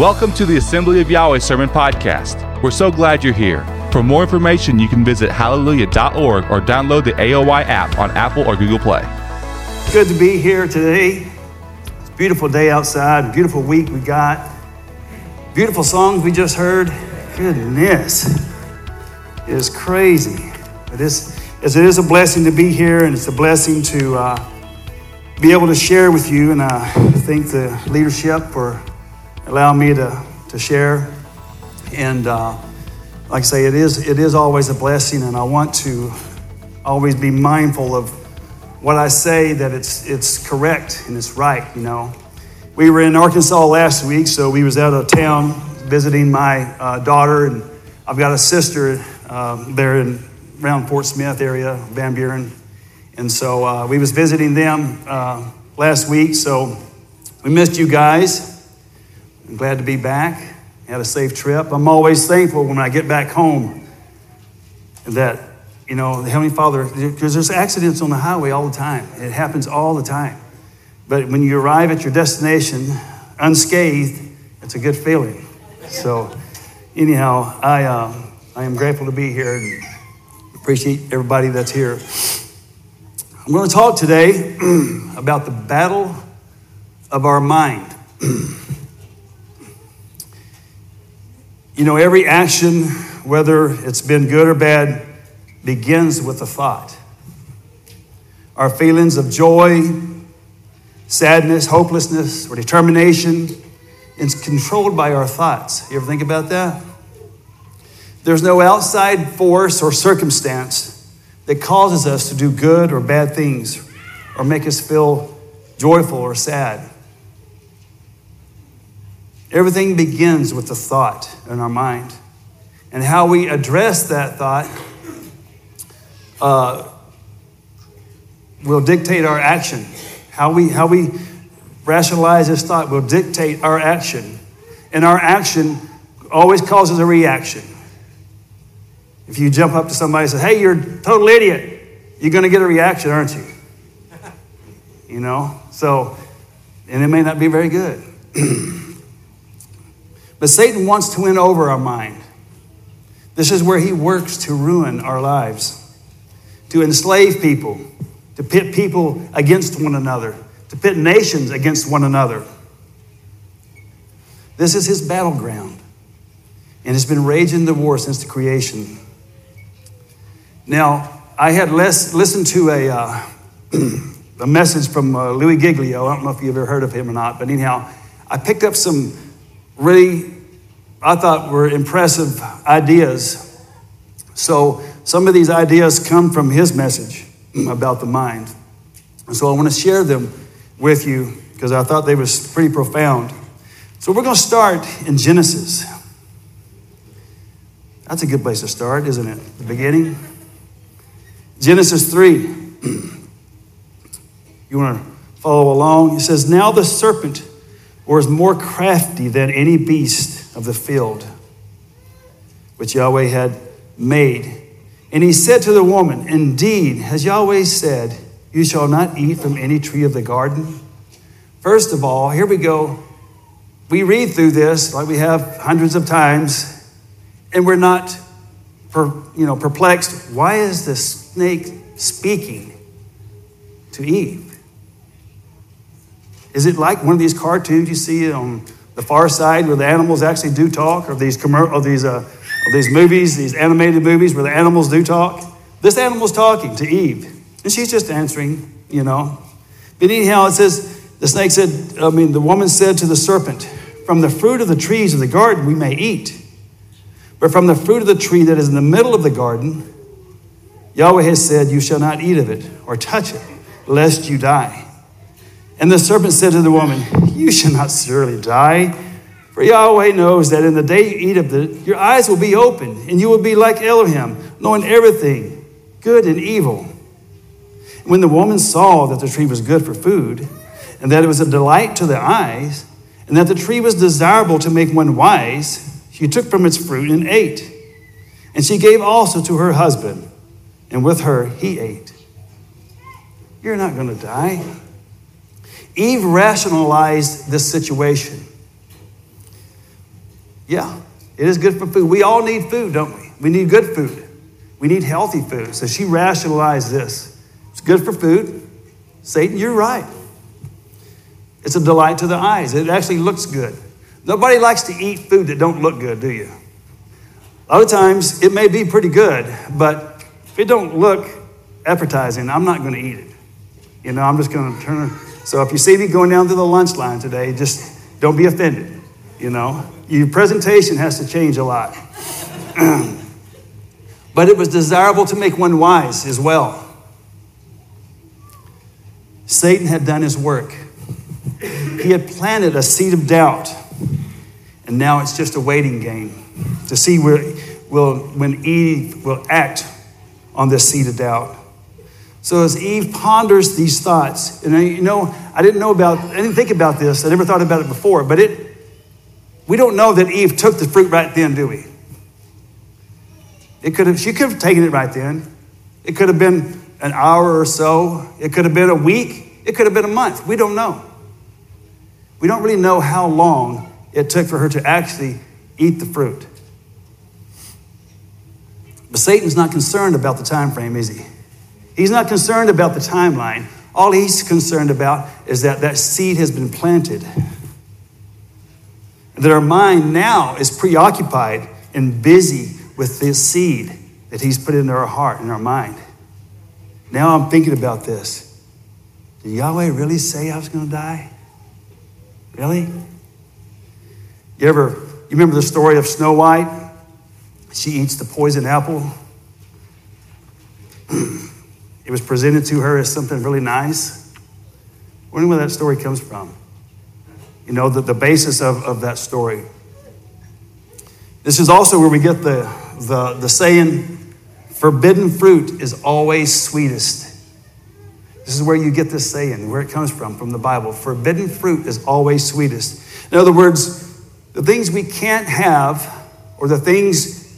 Welcome to the Assembly of Yahweh Sermon Podcast. We're so glad you're here. For more information, you can visit hallelujah.org or download the AOY app on Apple or Google Play. Good to be here today. It's a beautiful day outside, beautiful week we got. Beautiful songs we just heard. Goodness. It is crazy. It is, it is a blessing to be here, and it's a blessing to uh, be able to share with you. And I thank the leadership for allowing me to, to share. And uh, like I say, it is, it is always a blessing, and I want to always be mindful of what I say that it's, it's correct and it's right, you know. We were in Arkansas last week, so we was out of town visiting my uh, daughter, and I've got a sister uh, there in around Fort Smith area, Van Buren, and so uh, we was visiting them uh, last week. So we missed you guys. I'm glad to be back. Had a safe trip. I'm always thankful when I get back home that you know the Heavenly Father, because there's accidents on the highway all the time. It happens all the time. But when you arrive at your destination unscathed, it's a good feeling. So, anyhow, I, uh, I am grateful to be here and appreciate everybody that's here. I'm going to talk today about the battle of our mind. you know, every action, whether it's been good or bad, begins with a thought. Our feelings of joy, sadness, hopelessness, or determination is controlled by our thoughts. You ever think about that? There's no outside force or circumstance that causes us to do good or bad things or make us feel joyful or sad. Everything begins with the thought in our mind. And how we address that thought uh, will dictate our action. How we, how we rationalize this thought will dictate our action. And our action always causes a reaction. If you jump up to somebody and say, hey, you're a total idiot, you're going to get a reaction, aren't you? You know? So, and it may not be very good. but Satan wants to win over our mind. This is where he works to ruin our lives, to enslave people, to pit people against one another, to pit nations against one another. This is his battleground. And it's been raging the war since the creation. Now, I had less, listened to a, uh, a message from uh, Louie Giglio. I don't know if you've ever heard of him or not, but anyhow, I picked up some really, I thought were impressive ideas. So, some of these ideas come from his message about the mind. And so, I want to share them with you because I thought they was pretty profound. So, we're going to start in Genesis. That's a good place to start, isn't it? The beginning. Genesis 3. you want to follow along? It says, Now the serpent was more crafty than any beast of the field which Yahweh had made. And he said to the woman, Indeed, has Yahweh said, You shall not eat from any tree of the garden? First of all, here we go. We read through this like we have hundreds of times, and we're not per, you know, perplexed. Why is the snake speaking to Eve? Is it like one of these cartoons you see on the far side where the animals actually do talk, or these commer- or these uh, or these movies, these animated movies where the animals do talk? This animal's talking to Eve, and she's just answering, you know. But anyhow, it says the snake said, I mean, the woman said to the serpent, "From the fruit of the trees of the garden we may eat." But from the fruit of the tree that is in the middle of the garden, Yahweh has said, You shall not eat of it or touch it, lest you die. And the serpent said to the woman, You shall not surely die. For Yahweh knows that in the day you eat of it, your eyes will be opened, and you will be like Elohim, knowing everything, good and evil. When the woman saw that the tree was good for food, and that it was a delight to the eyes, and that the tree was desirable to make one wise, she took from its fruit and ate. And she gave also to her husband, and with her he ate. You're not going to die. Eve rationalized this situation. Yeah, it is good for food. We all need food, don't we? We need good food. We need healthy food. So she rationalized this. It's good for food. Satan, you're right. It's a delight to the eyes. It actually looks good. Nobody likes to eat food that don't look good, do you? A lot of times it may be pretty good, but if it don't look appetizing, I'm not going to eat it. You know, I'm just going to turn. So if you see me going down to the lunch line today, just don't be offended. You know, your presentation has to change a lot. but it was desirable to make one wise as well. Satan had done his work. He had planted a seed of doubt, and now it's just a waiting game to see where will when Eve will act on this seed of doubt. So as Eve ponders these thoughts, and I, you know, I didn't know about, I didn't think about this, I never thought about it before, but it, we don't know that Eve took the fruit right then, do we? It could have, she could have taken it right then. It could have been an hour or so. It could have been a week. It could have been a month. We don't know. We don't really know how long it took for her to actually eat the fruit. But Satan's not concerned about the time frame, is he? He's not concerned about the timeline. All he's concerned about is that that seed has been planted. That our mind now is preoccupied and busy with this seed that he's put into our heart and our mind. Now I'm thinking about this. Did Yahweh really say I was going to die? Really? You ever, you remember the story of Snow White? She eats the poison apple. it was presented to her as something really nice. Wondering where that story comes from. You know, the, the basis of, of that story. This is also where we get the, the, the saying, forbidden fruit is always sweetest. This is where you get this saying, where it comes from, from the Bible. Forbidden fruit is always sweetest. In other words, the things we can't have, or the things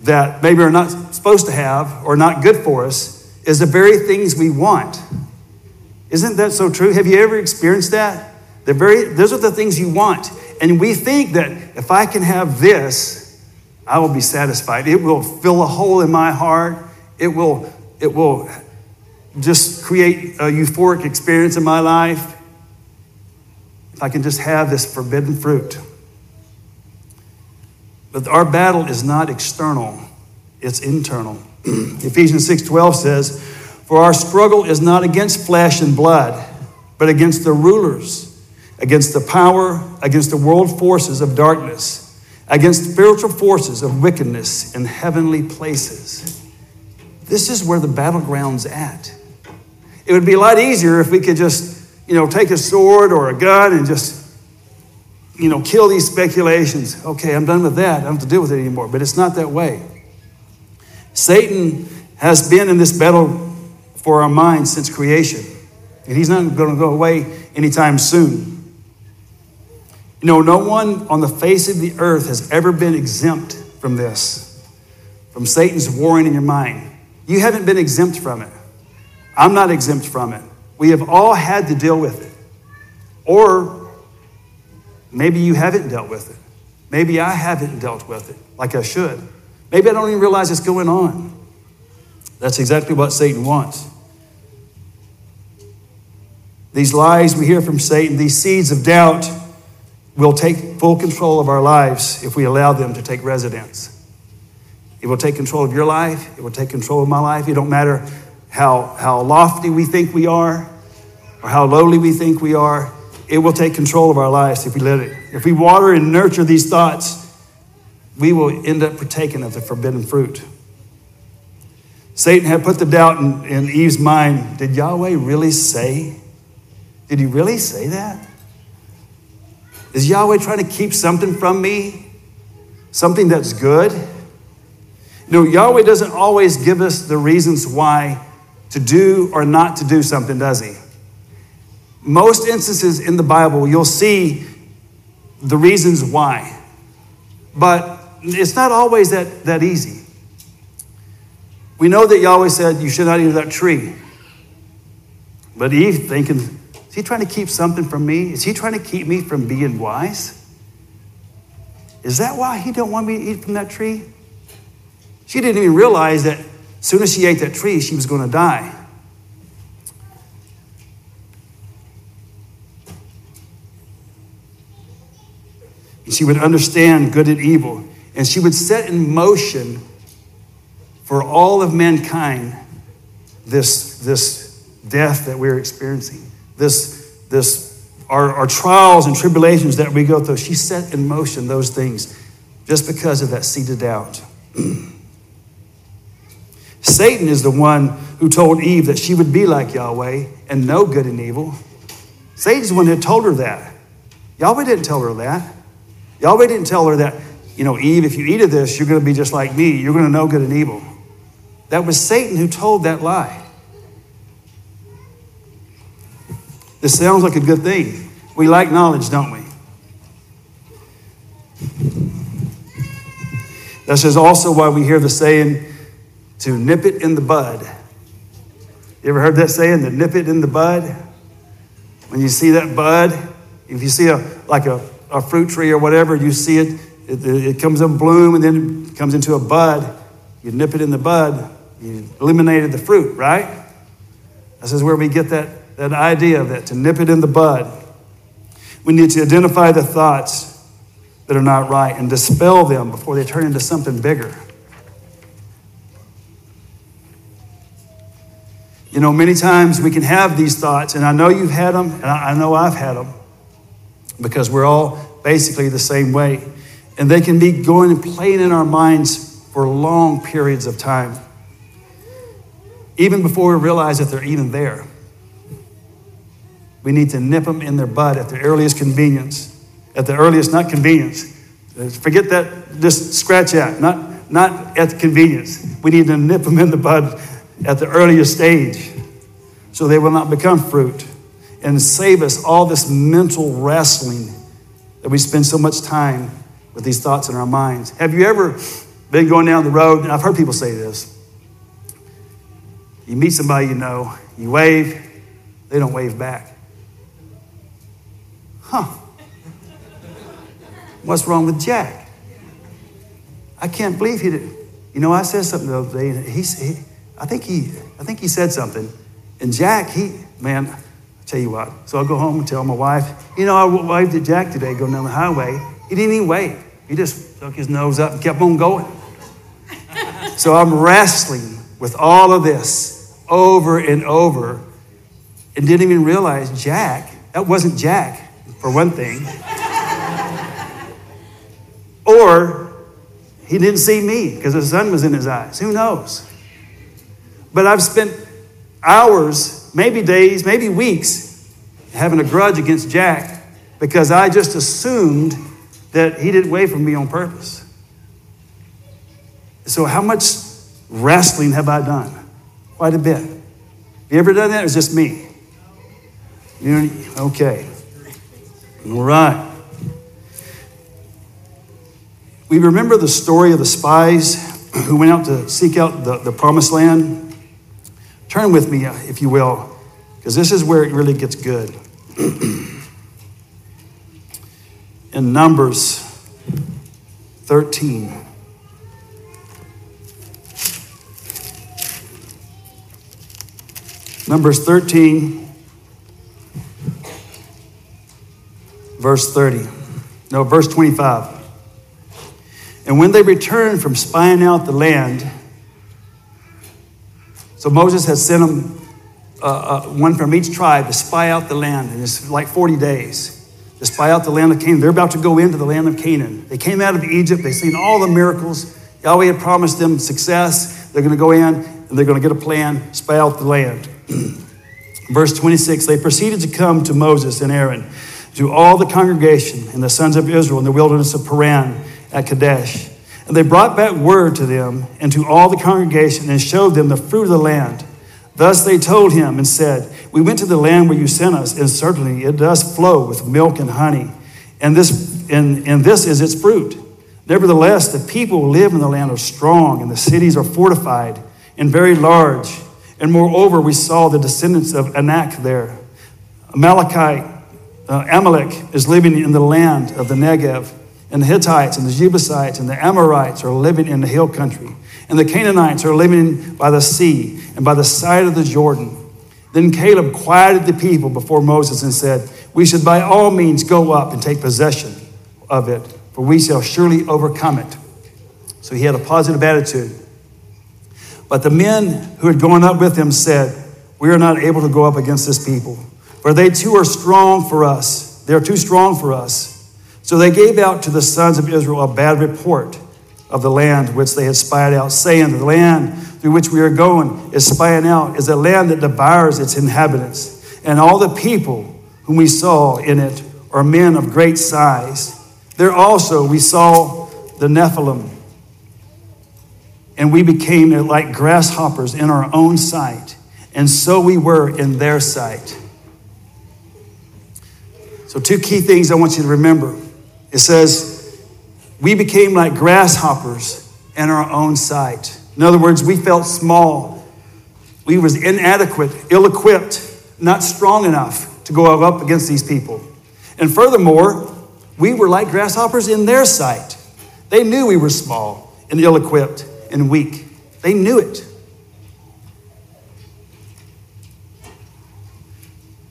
that maybe are not supposed to have or not good for us is the very things we want. Isn't that so true? Have you ever experienced that? The very, those are the things you want. And we think that if I can have this, I will be satisfied. It will fill a hole in my heart. It will, it will just create a euphoric experience in my life. If I can just have this forbidden fruit. But our battle is not external, it's internal. Ephesians 6:12 says, "For our struggle is not against flesh and blood, but against the rulers, against the power, against the world forces of darkness, against spiritual forces of wickedness in heavenly places." This is where the battleground's at. It would be a lot easier if we could just, you know, take a sword or a gun and just you know, kill these speculations. Okay, I'm done with that. I don't have to deal with it anymore. But it's not that way. Satan has been in this battle for our minds since creation, and he's not going to go away anytime soon. You know, no one on the face of the earth has ever been exempt from this, from Satan's warring in your mind. You haven't been exempt from it. I'm not exempt from it. We have all had to deal with it. Or Maybe you haven't dealt with it. Maybe I haven't dealt with it like I should. Maybe I don't even realize it's going on. That's exactly what Satan wants. These lies we hear from Satan, these seeds of doubt, will take full control of our lives if we allow them to take residence. It will take control of your life, it will take control of my life. It don't matter how, how lofty we think we are or how lowly we think we are it will take control of our lives if we let it. If we water and nurture these thoughts, we will end up partaking of the forbidden fruit. Satan had put the doubt in, in Eve's mind Did Yahweh really say? Did he really say that? Is Yahweh trying to keep something from me? Something that's good? No, Yahweh doesn't always give us the reasons why to do or not to do something, does he? most instances in the Bible, you'll see the reasons why. But it's not always that, that easy. We know that Yahweh said, You should not eat of that tree. But Eve thinking, Is he trying to keep something from me? Is he trying to keep me from being wise? Is that why he don't want me to eat from that tree? She didn't even realize that as soon as she ate that tree, she was going to die. And she would understand good and evil, and she would set in motion for all of mankind this, this death that we're experiencing, this, this, our, our trials and tribulations that we go through. She set in motion those things just because of that seed of doubt. Satan is the one who told Eve that she would be like Yahweh and know good and evil. Satan's the one that told her that. Yahweh didn't tell her that. Yahweh didn't tell her that, you know, Eve, if you eat of this, you're going to be just like me. You're going to know good and evil. That was Satan who told that lie. This sounds like a good thing. We like knowledge, don't we? This is also why we hear the saying to nip it in the bud. You ever heard that saying, to nip it in the bud? When you see that bud, if you see a like a, a fruit tree or whatever, you see it, it, it comes in bloom and then it comes into a bud. You nip it in the bud, you eliminated the fruit, right? This is where we get that, that idea of that, to nip it in the bud. We need to identify the thoughts that are not right and dispel them before they turn into something bigger. You know, many times we can have these thoughts, and I know you've had them, and I know I've had them, because we're all basically the same way. And they can be going and playing in our minds for long periods of time even before we realize that they're even there. We need to nip them in their bud at the earliest convenience. At the earliest, not convenience. Uh, forget that, just scratch that, not, not at convenience. We need to nip them in the bud at the earliest stage so they will not become fruit and save us all this mental wrestling that we spend so much time with these thoughts in our minds. Have you ever been going down the road? And I've heard people say this you meet somebody you know, you wave, they don't wave back. Huh. What's wrong with Jack? I can't believe he did. You know, I said something the other day, and he, he I think he, I think he said something, and Jack, he, man, I tell you what. So I'll go home and tell my wife, you know, I waved at Jack today going down the highway. He didn't even wait. He just took his nose up and kept on going. so I'm wrestling with all of this over and over and didn't even realize Jack, that wasn't Jack, for one thing. or he didn't see me because the sun was in his eyes. Who knows? But I've spent hours, maybe days, maybe weeks, having a grudge against Jack because I just assumed that he didn't wait for me on purpose. So, how much Wrestling have I done? Quite a bit. Have you ever done that? It was just me. You okay. All right. We remember the story of the spies who went out to seek out the, the promised land. Turn with me, if you will, because this is where it really gets good. In Numbers 13. Numbers 13, verse 30. No, verse 25. And when they returned from spying out the land, so Moses had sent them uh, uh, one from each tribe to spy out the land, and it's like 40 days to spy out the land of Canaan. They're about to go into the land of Canaan. They came out of Egypt, they've seen all the miracles. Yahweh had promised them success. They're going to go in and they're going to get a plan, spy out the land. Verse 26 They proceeded to come to Moses and Aaron, to all the congregation and the sons of Israel in the wilderness of Paran at Kadesh. And they brought back word to them and to all the congregation and showed them the fruit of the land. Thus they told him and said, We went to the land where you sent us, and certainly it does flow with milk and honey, and this, and, and this is its fruit. Nevertheless, the people who live in the land are strong, and the cities are fortified and very large. And moreover, we saw the descendants of Anak there. Amalekite, uh, Amalek is living in the land of the Negev, And the Hittites and the Jebusites and the Amorites are living in the hill country. And the Canaanites are living by the sea and by the side of the Jordan. Then Caleb quieted the people before Moses and said, We should by all means go up and take possession of it, for we shall surely overcome it. So he had a positive attitude. But the men who had gone up with him said, We are not able to go up against this people, for they too are strong for us. They are too strong for us. So they gave out to the sons of Israel a bad report of the land which they had spied out, saying, The land through which we are going is spying out, is a land that devours its inhabitants. And all the people whom we saw in it are men of great size. There also we saw the Nephilim, and we became like grasshoppers in our own sight, and so we were in their sight. So, two key things I want you to remember. It says, We became like grasshoppers in our own sight. In other words, we felt small. We was inadequate, ill-equipped, not strong enough to go up against these people. And furthermore, we were like grasshoppers in their sight. They knew we were small and ill-equipped and weak. They knew it.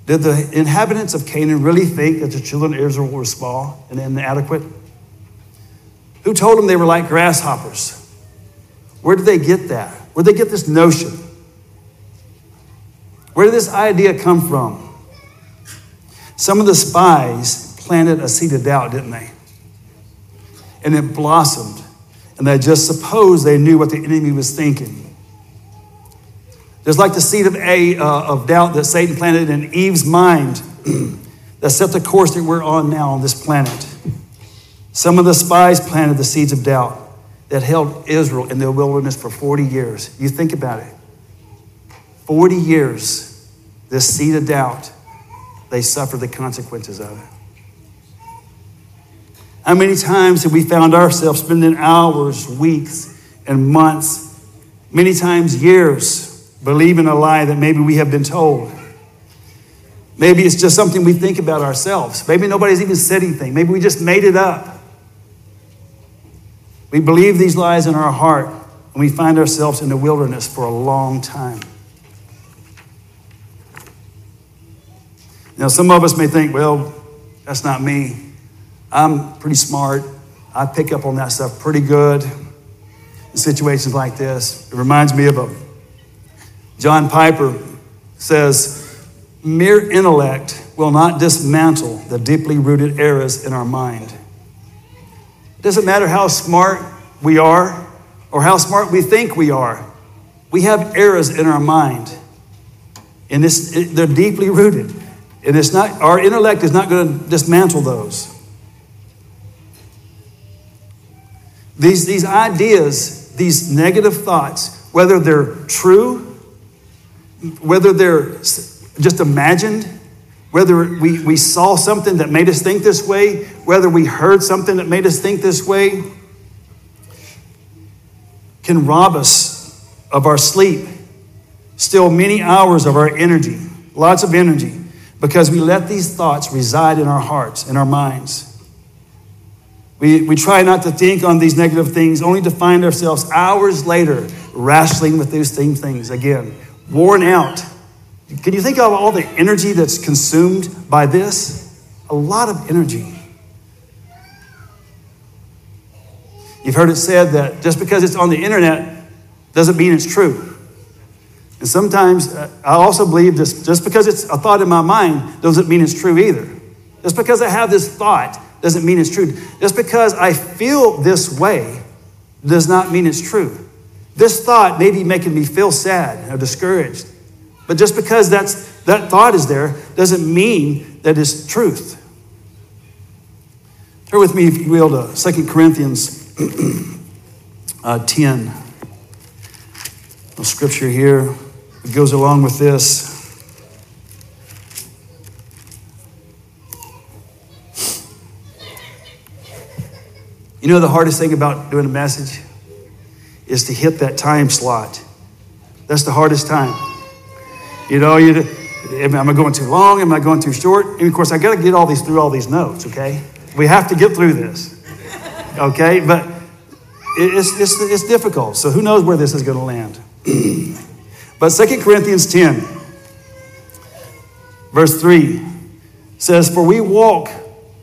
Did the inhabitants of Canaan really think that the children of Israel were small and inadequate? Who told them they were like grasshoppers? Where did they get that? Where did they get this notion? Where did this idea come from? Some of the spies planted a seed of doubt, didn't they? And it blossomed. And they just supposed they knew what the enemy was thinking. Just like the seed of, a, uh, of doubt that Satan planted in Eve's mind that set the course that we're on now on this planet. Some of the spies planted the seeds of doubt that held Israel in the wilderness for 40 years. You think about it 40 years, this seed of doubt, they suffered the consequences of it. How many times have we found ourselves spending hours, weeks, and months, many times years, believing a lie that maybe we have been told? Maybe it's just something we think about ourselves. Maybe nobody's even said anything. Maybe we just made it up. We believe these lies in our heart, and we find ourselves in the wilderness for a long time. Now, some of us may think, well, that's not me. I'm pretty smart. I pick up on that stuff pretty good in situations like this. It reminds me of a John Piper says, mere intellect will not dismantle the deeply rooted errors in our mind. Doesn't matter how smart we are or how smart we think we are. We have errors in our mind. And this, they're deeply rooted. And it's not, our intellect is not going to dismantle those. These, these ideas, these negative thoughts, whether they're true, whether they're just imagined, whether we, we saw something that made us think this way, whether we heard something that made us think this way, can rob us of our sleep, steal many hours of our energy, lots of energy, because we let these thoughts reside in our hearts, in our minds. We, we try not to think on these negative things, only to find ourselves hours later wrestling with those same things again, worn out can you think of all the energy that's consumed by this? A lot of energy. You've heard it said that just because it's on the internet doesn't mean it's true. And sometimes uh, I also believe just, just because it's a thought in my mind doesn't mean it's true either. Just because I have this thought doesn't mean it's true. Just because I feel this way does not mean it's true. This thought may be making me feel sad or discouraged. But just because that's, that thought is there doesn't mean that it's truth. Turn with me, if you will, to 2 Corinthians uh, 10. A scripture here that goes along with this. You know, the hardest thing about doing a message is to hit that time slot. That's the hardest time. You know, you, am I going too long? Am I going too short? And of course, I got to get all these through all these notes, okay? We have to get through this. Okay, but it's, it's, it's difficult. So who knows where this is going to land? but Second Corinthians 10, verse 3 says, For we walk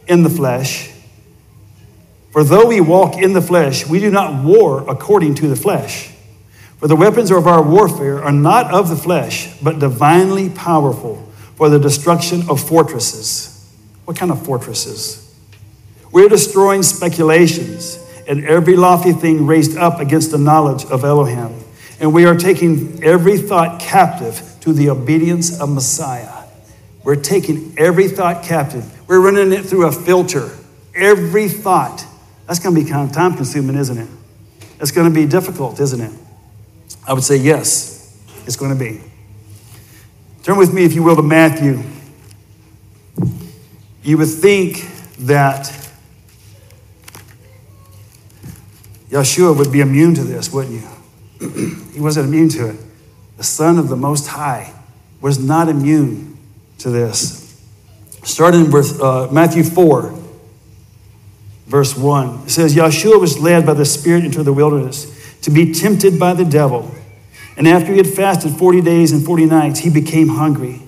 in the flesh. For though we walk in the flesh, we do not war according to the flesh. For the weapons of our warfare are not of the flesh, but divinely powerful for the destruction of fortresses. What kind of fortresses? We're destroying speculations and every lofty thing raised up against the knowledge of Elohim. And we are taking every thought captive to the obedience of Messiah. We're taking every thought captive. We're running it through a filter. Every thought. That's going to be kind of time consuming, isn't it? It's going to be difficult, isn't it? I would say yes, it's going to be. Turn with me, if you will, to Matthew. You would think that Yeshua would be immune to this, wouldn't you? he wasn't immune to it. The Son of the Most High was not immune to this. Starting with uh, Matthew 4, verse 1, it says, Yeshua was led by the Spirit into the wilderness to be tempted by the devil. And after he had fasted 40 days and 40 nights, he became hungry.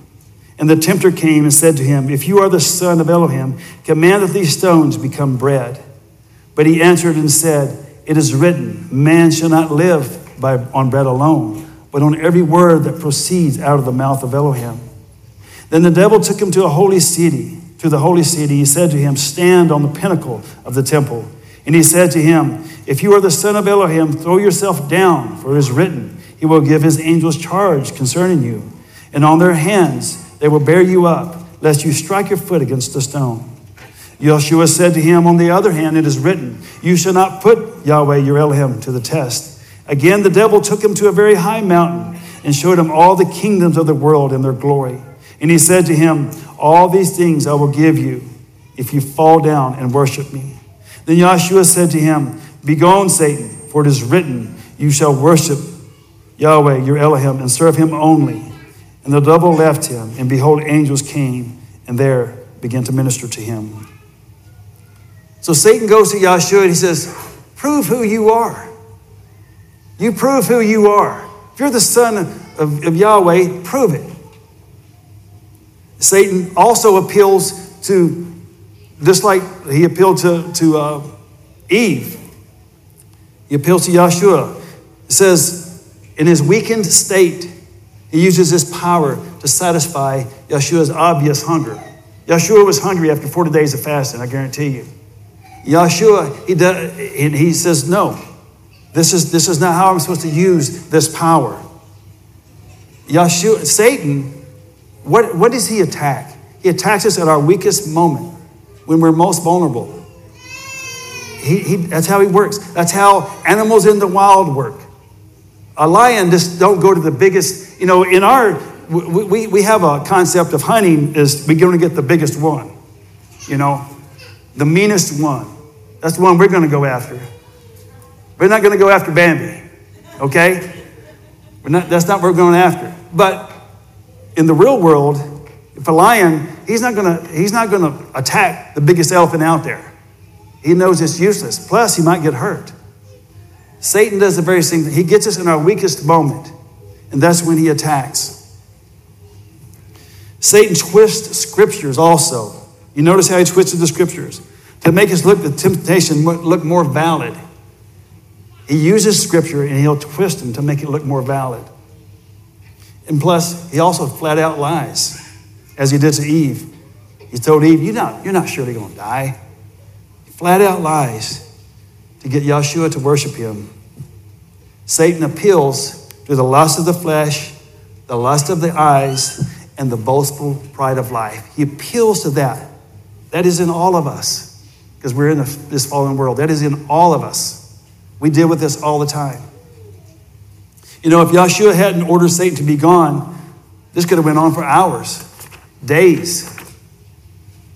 And the tempter came and said to him, If you are the Son of Elohim, command that these stones become bread. But he answered and said, It is written, Man shall not live by, on bread alone, but on every word that proceeds out of the mouth of Elohim. Then the devil took him to a holy city. To the holy city, he said to him, Stand on the pinnacle of the temple. And he said to him, If you are the Son of Elohim, throw yourself down, for it is written, He will give His angels charge concerning you. And on their hands they will bear you up, lest you strike your foot against a stone. Yeshua said to him, On the other hand, it is written, You shall not put Yahweh your Elohim to the test. Again, the devil took him to a very high mountain and showed him all the kingdoms of the world and their glory. And he said to him, All these things I will give you if you fall down and worship me. Then Yeshua said to him, Begone, Satan, for it is written, You shall worship Yahweh your Elohim and serve him only. And the devil left him, and behold, angels came and there began to minister to him. So Satan goes to Yeshua and he says, Prove who you are. You prove who you are. If you're the son of, of Yahweh, prove it. Satan also appeals to, just like he appealed to, to uh, Eve, he appeals to Yeshua. It says, in his weakened state, he uses his power to satisfy Yeshua's obvious hunger. Yeshua was hungry after 40 days of fasting, I guarantee you. Yeshua, he, does, he says, no, this is, this is not how I'm supposed to use this power. Yeshua, Satan what, what does he attack? He attacks us at our weakest moment when we're most vulnerable. He, he, that's how he works. That's how animals in the wild work. A lion just don't go to the biggest, you know, in our, we, we, we have a concept of hunting is we're going to get the biggest one, you know, the meanest one. That's the one we're going to go after. We're not going to go after Bambi, okay? We're not, that's not what we're going after. But in the real world, if a lion, he's not gonna, he's not gonna attack the biggest elephant out there. He knows it's useless. Plus, he might get hurt. Satan does the very same thing. He gets us in our weakest moment, and that's when he attacks. Satan twists scriptures also. You notice how he twisted the scriptures to make us look the temptation look more valid. He uses scripture and he'll twist them to make it look more valid. And plus, he also flat out lies, as he did to Eve. He told Eve, You're not, you're not surely going to die. Flat out lies to get Yeshua to worship him. Satan appeals to the lust of the flesh, the lust of the eyes, and the boastful pride of life. He appeals to that. That is in all of us, because we're in this fallen world. That is in all of us. We deal with this all the time. You know, if Yeshua hadn't ordered Satan to be gone, this could have went on for hours, days.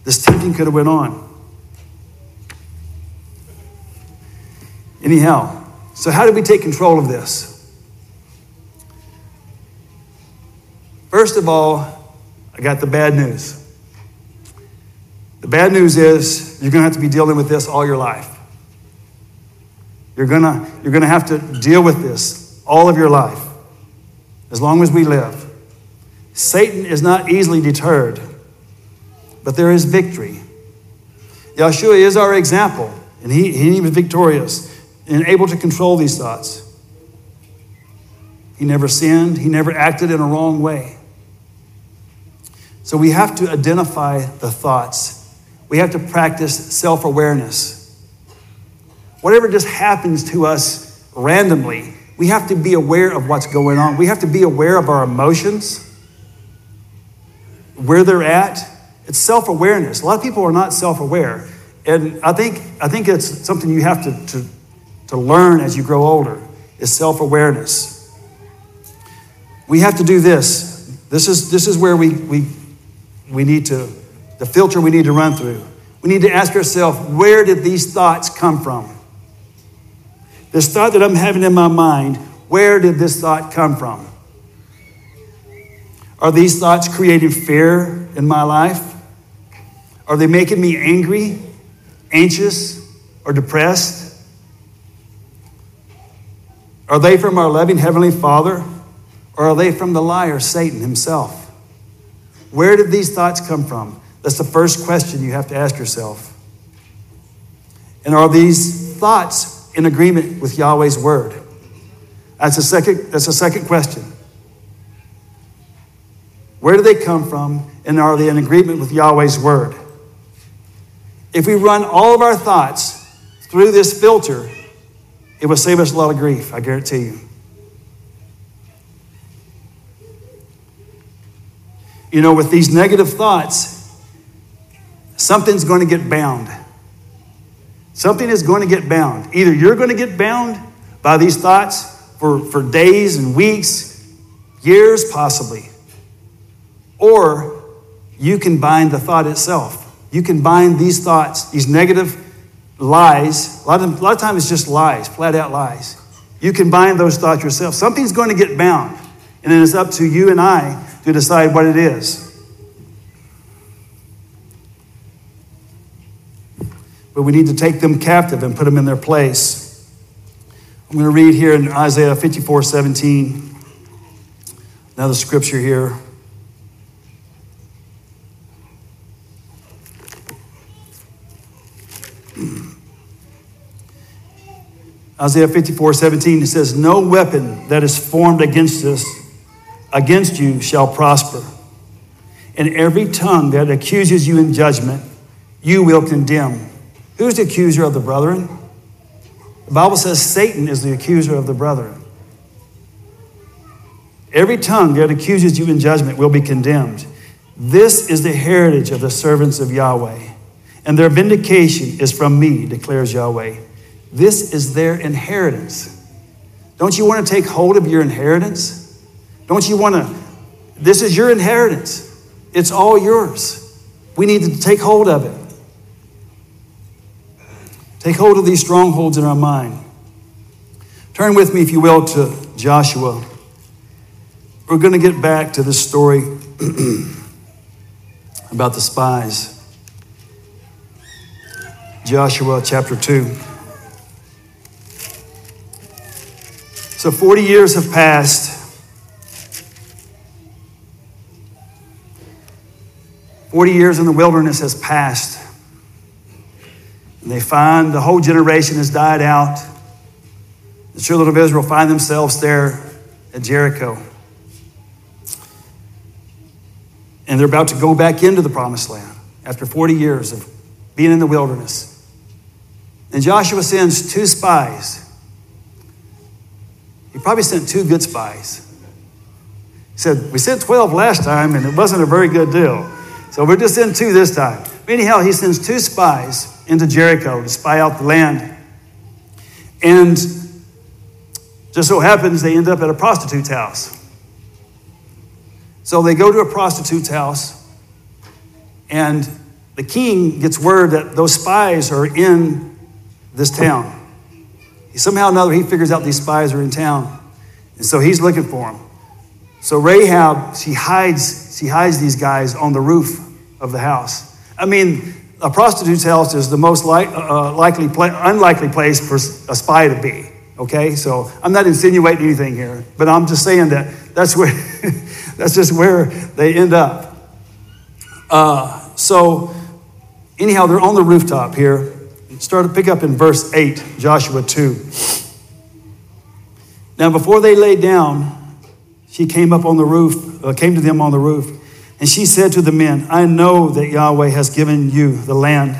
This tempting could have went on. Anyhow, so how do we take control of this? First of all, I got the bad news. The bad news is you're going to have to be dealing with this all your life. You're gonna, you're gonna have to deal with this all of your life, as long as we live. Satan is not easily deterred, but there is victory. Yeshua is our example, and he, he was victorious and able to control these thoughts. He never sinned, he never acted in a wrong way. So we have to identify the thoughts. We have to practice self awareness. Whatever just happens to us randomly, we have to be aware of what's going on. We have to be aware of our emotions, where they're at. It's self awareness. A lot of people are not self aware. And I think, I think it's something you have to, to, to learn as you grow older is self awareness. We have to do this. This is, this is where we, we, we need to, the filter we need to run through. We need to ask ourselves, where did these thoughts come from? This thought that I'm having in my mind, where did this thought come from? Are these thoughts creating fear in my life? Are they making me angry, anxious, or depressed? Are they from our loving Heavenly Father? Or are they from the liar, Satan himself? Where did these thoughts come from? That's the first question you have to ask yourself. And are these thoughts in agreement with Yahweh's word? That's the second, that's the second question. Where do they come from? And are they in agreement with Yahweh's word? If we run all of our thoughts through this filter, it will save us a lot of grief, I guarantee you. you know, with these negative thoughts, something's going to get bound. Something is going to get bound. Either you're going to get bound by these thoughts for, for days and weeks, years possibly, or you can bind the thought itself. You can bind these thoughts, these negative lies. A lot of, a lot of times it's just lies, flat out lies. You can bind those thoughts yourself. Something's going to get bound. And then it's up to you and I to decide what it is. But we need to take them captive and put them in their place. I'm going to read here in Isaiah 54 17, another scripture here. Isaiah 54 17, it says, No weapon that is formed against us against you shall prosper. And every tongue that accuses you in judgment, you will condemn. Who's the accuser of the brethren? The Bible says Satan is the accuser of the brethren. Every tongue that accuses you in judgment will be condemned. This is the heritage of the servants of Yahweh, and their vindication is from me, declares Yahweh. This is their inheritance. Don't you want to take hold of your inheritance? Don't you want to? This is your inheritance, it's all yours. We need to take hold of it. Take hold of these strongholds in our mind. Turn with me, if you will, to Joshua. We're going to get back to this story about the spies. Joshua chapter 2. So 40 years have passed. 40 years in the wilderness has passed. And they find the whole generation has died out. The children of Israel find themselves there at Jericho. And they're about to go back into the promised land after 40 years of being in the wilderness. And Joshua sends two spies. Probably sent two good spies. He said, We sent 12 last time, and it wasn't a very good deal. So we're just in two this time. Anyhow, he sends two spies into Jericho to spy out the land. And just so happens they end up at a prostitute's house. So they go to a prostitute's house, and the king gets word that those spies are in this town. Somehow or another, he figures out these spies are in town. And so he's looking for them. So Rahab, she hides, she hides these guys on the roof of the house. I mean, a prostitute's house is the most li- uh, likely pla- unlikely place for a spy to be. Okay, so I'm not insinuating anything here, but I'm just saying that that's where that's just where they end up. Uh, so anyhow, they're on the rooftop here. Start to pick up in verse eight, Joshua two. Now, before they laid down, she came up on the roof, uh, came to them on the roof, and she said to the men, I know that Yahweh has given you the land,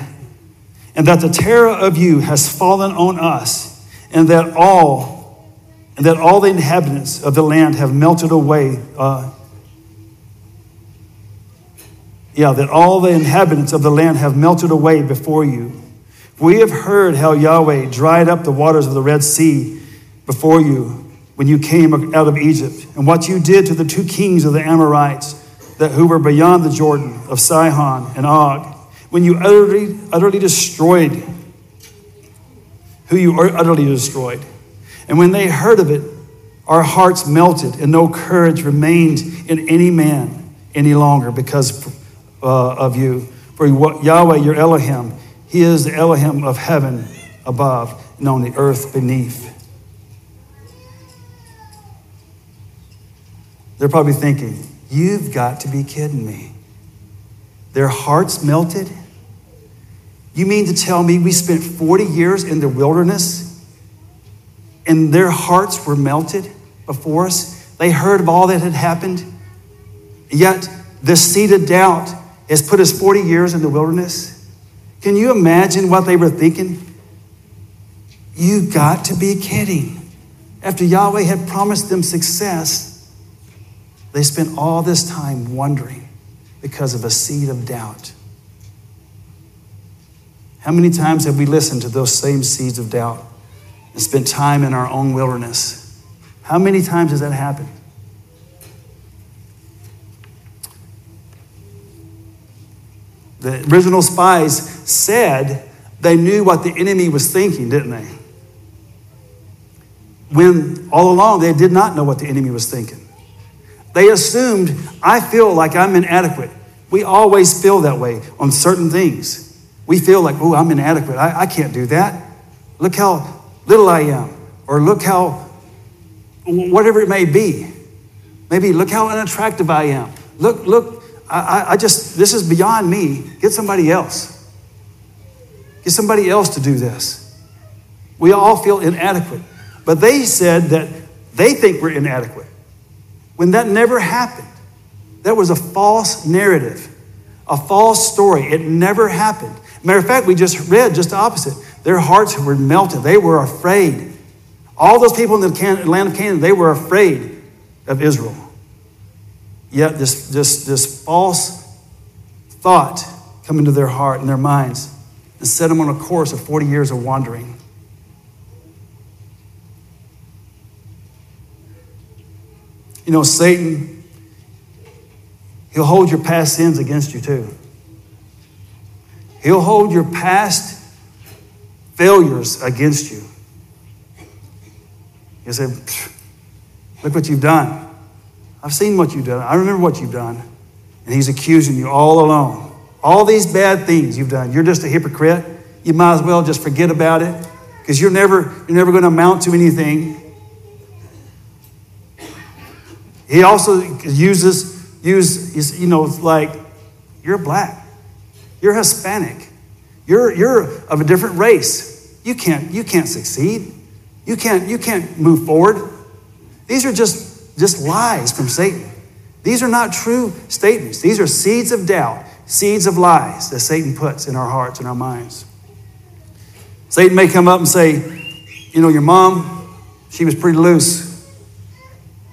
and that the terror of you has fallen on us, and that all and that all the inhabitants of the land have melted away. Uh, yeah, that all the inhabitants of the land have melted away before you. We have heard how Yahweh dried up the waters of the Red Sea before you when you came out of Egypt, and what you did to the two kings of the Amorites that who were beyond the Jordan of Sihon and Og, when you utterly, utterly destroyed who you utterly destroyed. And when they heard of it, our hearts melted, and no courage remained in any man any longer because uh, of you. For Yahweh, your Elohim, He is the Elohim of heaven above and on the earth beneath. They're probably thinking, You've got to be kidding me. Their hearts melted. You mean to tell me we spent 40 years in the wilderness and their hearts were melted before us? They heard of all that had happened. Yet the seed of doubt has put us 40 years in the wilderness. Can you imagine what they were thinking? You got to be kidding. After Yahweh had promised them success, they spent all this time wondering because of a seed of doubt. How many times have we listened to those same seeds of doubt and spent time in our own wilderness? How many times has that happened? The original spies said they knew what the enemy was thinking, didn't they? When all along they did not know what the enemy was thinking. They assumed, I feel like I'm inadequate. We always feel that way on certain things. We feel like, oh, I'm inadequate. I, I can't do that. Look how little I am. Or look how, whatever it may be. Maybe look how unattractive I am. Look, look, I, I just, this is beyond me. Get somebody else. Get somebody else to do this. We all feel inadequate. But they said that they think we're inadequate when that never happened. That was a false narrative, a false story. It never happened. Matter of fact, we just read just the opposite. Their hearts were melted, they were afraid. All those people in the land of Canaan, they were afraid of Israel. Yet this, this, this false thought come into their heart and their minds and set them on a course of 40 years of wandering. You know, Satan, he'll hold your past sins against you too. He'll hold your past failures against you. He'll say, Look what you've done. I've seen what you've done. I remember what you've done. And he's accusing you all along. All these bad things you've done. You're just a hypocrite. You might as well just forget about it because you're never, you're never going to amount to anything. He also uses, use, you know, like, you're black, you're Hispanic, you're, you're of a different race. You can't, you can't succeed. You can't, you can't move forward. These are just, just lies from Satan. These are not true statements. These are seeds of doubt, seeds of lies that Satan puts in our hearts and our minds. Satan may come up and say, you know, your mom, she was pretty loose.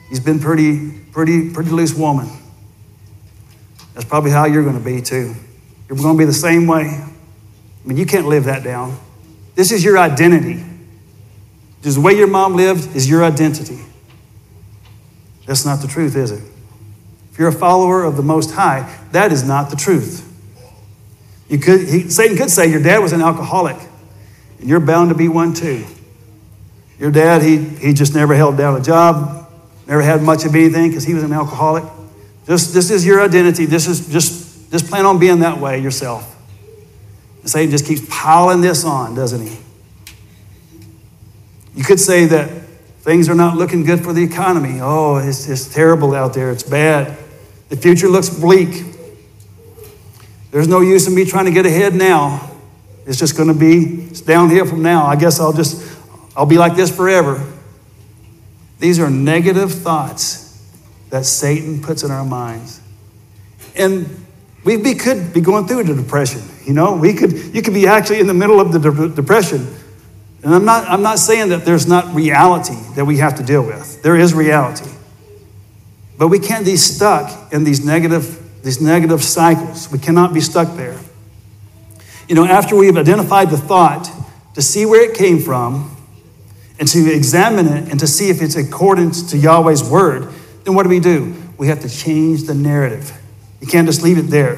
He's been pretty, pretty, pretty loose woman. That's probably how you're going to be too. You're going to be the same way. I mean, you can't live that down. This is your identity. Just the way your mom lived is your identity. That's not the truth, is it? If you're a follower of the Most High, that is not the truth. You could, he, Satan could say your dad was an alcoholic, and you're bound to be one too. Your dad, he, he just never held down a job, never had much of anything because he was an alcoholic. Just, this is your identity. This is just, just plan on being that way yourself. And Satan just keeps piling this on, doesn't he? You could say that things are not looking good for the economy. Oh, it's, it's terrible out there. It's bad. The future looks bleak. There's no use in me trying to get ahead now. It's just going to be it's downhill from now. I guess I'll just I'll be like this forever. These are negative thoughts that Satan puts in our minds. And we, we could be going through the depression. You know, we could you could be actually in the middle of the de- depression. And I'm not I'm not saying that there's not reality that we have to deal with. There is reality. But we can't be stuck in these negative these negative cycles. We cannot be stuck there. You know, after we've identified the thought, to see where it came from, and to examine it and to see if it's accordant to Yahweh's word, then what do we do? We have to change the narrative. You can't just leave it there.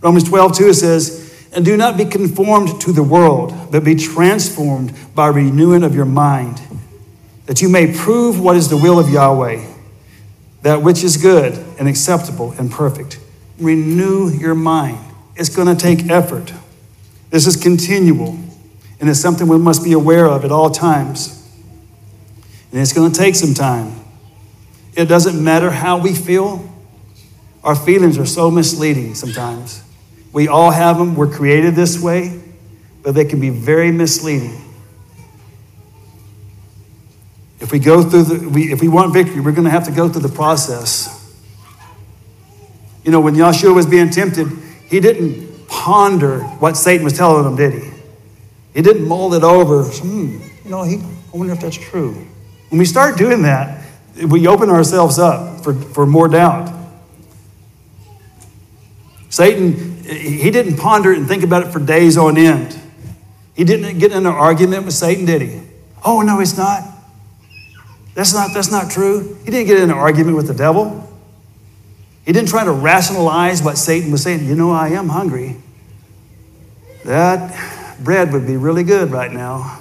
Romans 12, 2 says, And do not be conformed to the world, but be transformed by renewing of your mind, that you may prove what is the will of Yahweh, that which is good and acceptable and perfect. Renew your mind. It's going to take effort. This is continual, and it's something we must be aware of at all times. And it's going to take some time. It doesn't matter how we feel, our feelings are so misleading sometimes. We all have them, we're created this way, but they can be very misleading. If we go through the, we, if we want victory, we're going to have to go through the process. You know, when Yahshua was being tempted, he didn't ponder what Satan was telling him, did he? He didn't mold it over. Hmm, you know, he, I wonder if that's true. When we start doing that, we open ourselves up for, for more doubt. Satan, he didn't ponder it and think about it for days on end. He didn't get in an argument with Satan, did he? Oh, no, he's not. That's not, that's not true. He didn't get in an argument with the devil. He didn't try to rationalize what Satan was saying. You know, I am hungry. That bread would be really good right now.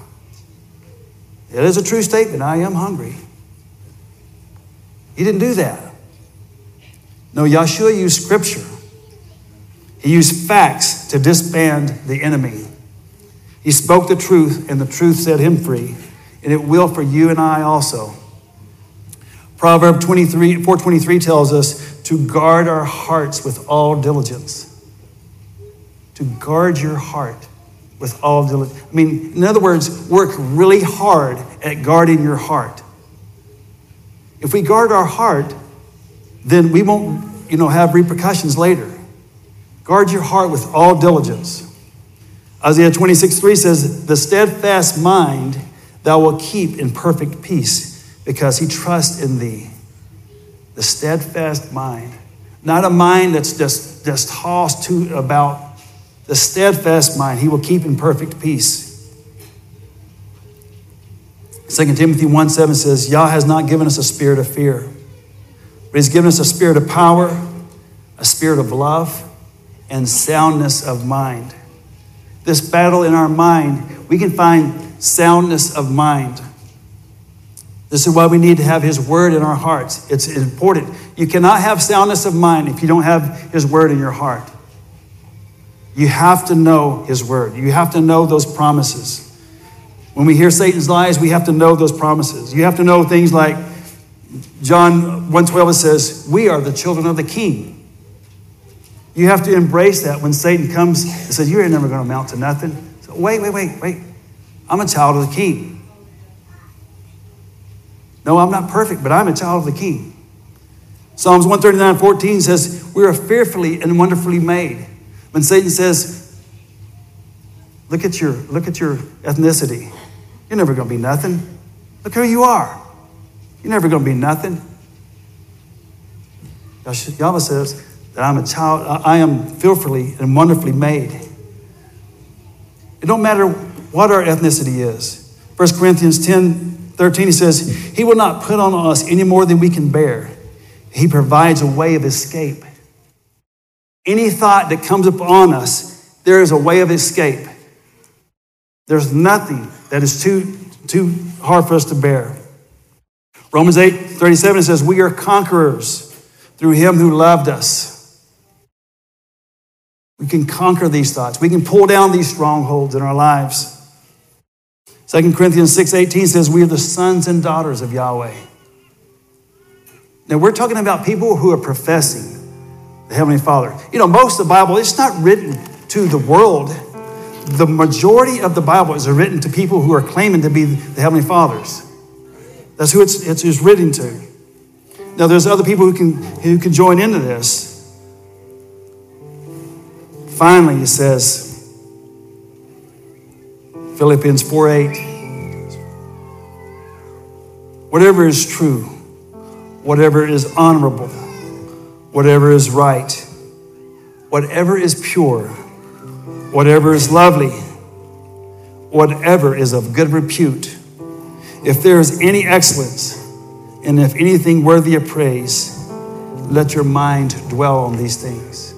It is a true statement. I am hungry. He didn't do that. No, Yahshua used scripture. He used facts to disband the enemy. He spoke the truth, and the truth set him free. And it will for you and I also. Proverb 23, 423 tells us to guard our hearts with all diligence. To guard your heart with all diligence. I mean, in other words, work really hard at guarding your heart. If we guard our heart, then we won't, you know, have repercussions later. Guard your heart with all diligence. Isaiah 26, 3 says, The steadfast mind thou wilt keep in perfect peace, because he trusts in thee. The steadfast mind. Not a mind that's just, just tossed to about the steadfast mind, he will keep in perfect peace. 2 Timothy 1 7 says, Yah has not given us a spirit of fear, but He's given us a spirit of power, a spirit of love, and soundness of mind. This battle in our mind, we can find soundness of mind. This is why we need to have His Word in our hearts. It's important. You cannot have soundness of mind if you don't have His Word in your heart. You have to know His Word, you have to know those promises. When we hear Satan's lies, we have to know those promises. You have to know things like John 1:12 says, "We are the children of the king." You have to embrace that when Satan comes and says, You're never going to amount to nothing. So, wait, wait, wait, wait. I'm a child of the king. No, I'm not perfect, but I'm a child of the king. Psalms 139 14 says, We are fearfully and wonderfully made. When Satan says, Look at your, look at your ethnicity. You're never going to be nothing. Look who you are. You're never going to be nothing. Yahweh says that I'm a child, I am fearfully and wonderfully made. It don't matter what our ethnicity is. 1 Corinthians 10 13, he says, He will not put on us any more than we can bear. He provides a way of escape. Any thought that comes upon us, there is a way of escape. There's nothing that is too, too hard for us to bear. Romans 8 37 says, We are conquerors through him who loved us. We can conquer these thoughts. We can pull down these strongholds in our lives. 2 Corinthians 6:18 says, We are the sons and daughters of Yahweh. Now we're talking about people who are professing the Heavenly Father. You know, most of the Bible, it's not written to the world. The majority of the Bible is written to people who are claiming to be the Heavenly Fathers. That's who it's, it's, it's written to. Now, there's other people who can, who can join into this. Finally, he says, Philippians 4 8, whatever is true, whatever is honorable, whatever is right, whatever is pure, whatever is lovely, whatever is of good repute, if there is any excellence, and if anything worthy of praise, let your mind dwell on these things.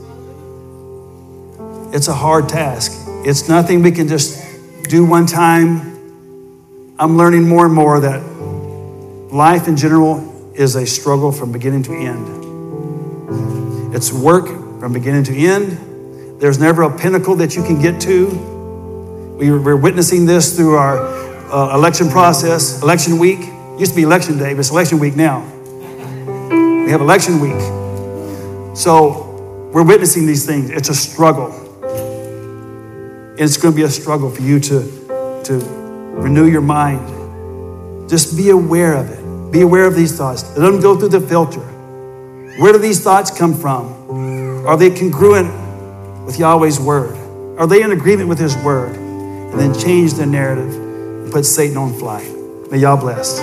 It's a hard task. It's nothing we can just do one time. I'm learning more and more that life in general is a struggle from beginning to end. It's work from beginning to end. There's never a pinnacle that you can get to. We, are witnessing this through our uh, election process, election week. Used to be election day, but it's election week now. We have election week. So we're witnessing these things. It's a struggle. It's going to be a struggle for you to, to renew your mind. Just be aware of it. Be aware of these thoughts. Let them go through the filter. Where do these thoughts come from? Are they congruent with Yahweh's word? Are they in agreement with His word? And then change the narrative and put Satan on flight. May Yah bless.